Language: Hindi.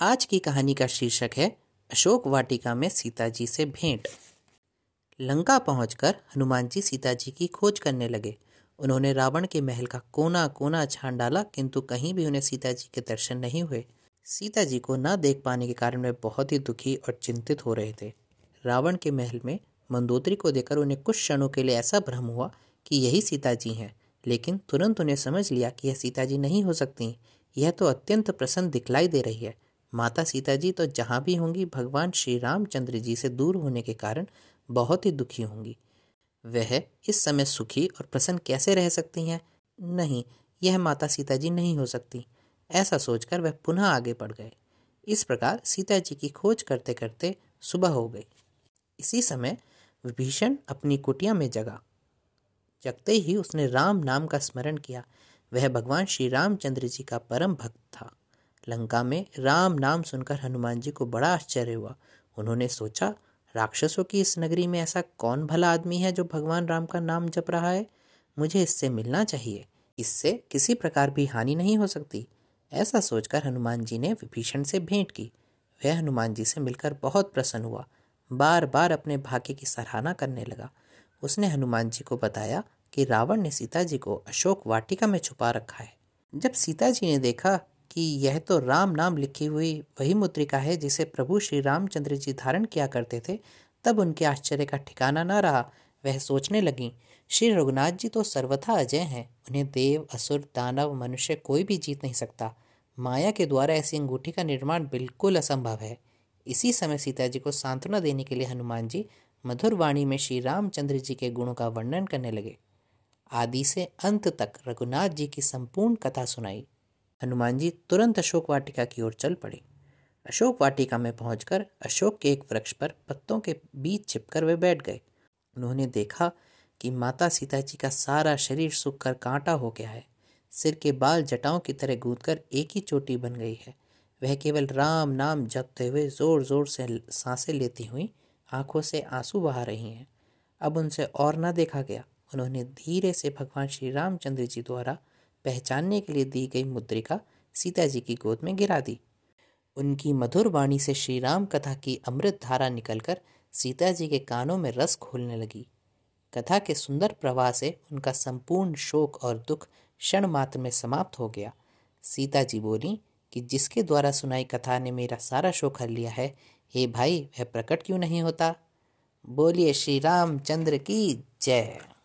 आज की कहानी का शीर्षक है, अशोक वाटिका में सीता जी से भेंट। लंका पहुंचकर हनुमान जी सीता जी की खोज करने लगे। उन्होंने रावण के महल का कोना कोना छान डाला, किंतु कहीं भी उन्हें सीता जी के दर्शन नहीं हुए। सीता जी को न देख पाने के कारण वे बहुत ही दुखी और चिंतित हो रहे थे। रावण के महल में मंदोत्री को देखकर उन्हें कुछ क्षणों के लिए ऐसा भ्रम हुआ कि यही सीता जी हैं, लेकिन तुरंत उन्हें समझ लिया कि यह सीता जी नहीं हो सकती। यह तो अत्यंत प्रसन्न दिखलाई दे रही है। माता सीता जी तो जहाँ भी होंगी, भगवान श्री रामचंद्र जी से दूर होने के कारण बहुत ही दुखी होंगी। वह इस समय सुखी और प्रसन्न कैसे रह सकती हैं? नहीं, यह माता सीता जी नहीं हो सकती। ऐसा सोचकर वह पुनः आगे बढ़ गए। इस प्रकार सीता जी की खोज करते करते सुबह हो गई। इसी समय विभीषण अपनी कुटिया में जगा। जगते ही उसने राम नाम का स्मरण किया। वह भगवान श्री रामचंद्र जी का परम भक्त था। लंका में राम नाम सुनकर हनुमान जी को बड़ा आश्चर्य हुआ। उन्होंने सोचा, राक्षसों की इस नगरी में ऐसा कौन भला आदमी है जो भगवान राम का नाम जप रहा है? मुझे इससे मिलना चाहिए। इससे किसी प्रकार भी हानि नहीं हो सकती। ऐसा सोचकर हनुमान जी ने विभीषण से भेंट की। वह हनुमान जी से मिलकर बहुत प्रसन्न हुआ। बार बार अपने भाग्य की सराहना करने लगा। उसने हनुमान जी को बताया कि रावण ने सीता जी को अशोक वाटिका में छुपा रखा है। जब सीता जी ने देखा कि यह तो राम नाम लिखी हुई वही मुद्रिका है जिसे प्रभु श्री रामचंद्र जी धारण किया करते थे। तब उनके आश्चर्य का ठिकाना न रहा। वह सोचने लगी, श्री रघुनाथ जी तो सर्वथा अजय हैं। उन्हें देव, असुर, दानव, मनुष्य कोई भी जीत नहीं सकता। माया के द्वारा ऐसी अंगूठी का निर्माण बिल्कुल असंभव है। इसी समय सीता जी को सांत्वना देने के लिए हनुमान जी मधुर वाणी में श्री रामचंद्र जी के गुणों का वर्णन करने लगे। आदि से अंत तक रघुनाथ जी की संपूर्ण कथा सुनाई। हनुमान जी तुरंत अशोक वाटिका की ओर चल पड़े। अशोक वाटिका में पहुंचकर अशोक के एक वृक्ष पर पत्तों के बीच छिपकर वे बैठ गए। उन्होंने देखा कि माता सीता जी का सारा शरीर सूख कर कांटा हो गया है। सिर के बाल जटाओं की तरह गूंद कर एक ही चोटी बन गई है। वह केवल राम नाम जपते हुए ज़ोर ज़ोर से साँसें लेती हुई आँखों से आँसू बहा रही हैं। अब उनसे और ना देखा गया। उन्होंने धीरे से भगवान श्री रामचंद्र जी द्वारा पहचानने के लिए दी गई मुद्रिका सीता जी की गोद में गिरा दी। उनकी मधुर वाणी से श्री राम कथा की अमृत धारा निकलकर सीता जी के कानों में रस खोलने लगी। कथा के सुंदर प्रवाह से उनका संपूर्ण शोक और दुख क्षण मात्र में समाप्त हो गया। सीता जी बोली कि जिसके द्वारा सुनाई कथा ने मेरा सारा शोक हर लिया है, हे भाई, वह प्रकट क्यों नहीं होता? बोलिए श्री रामचंद्र की जय।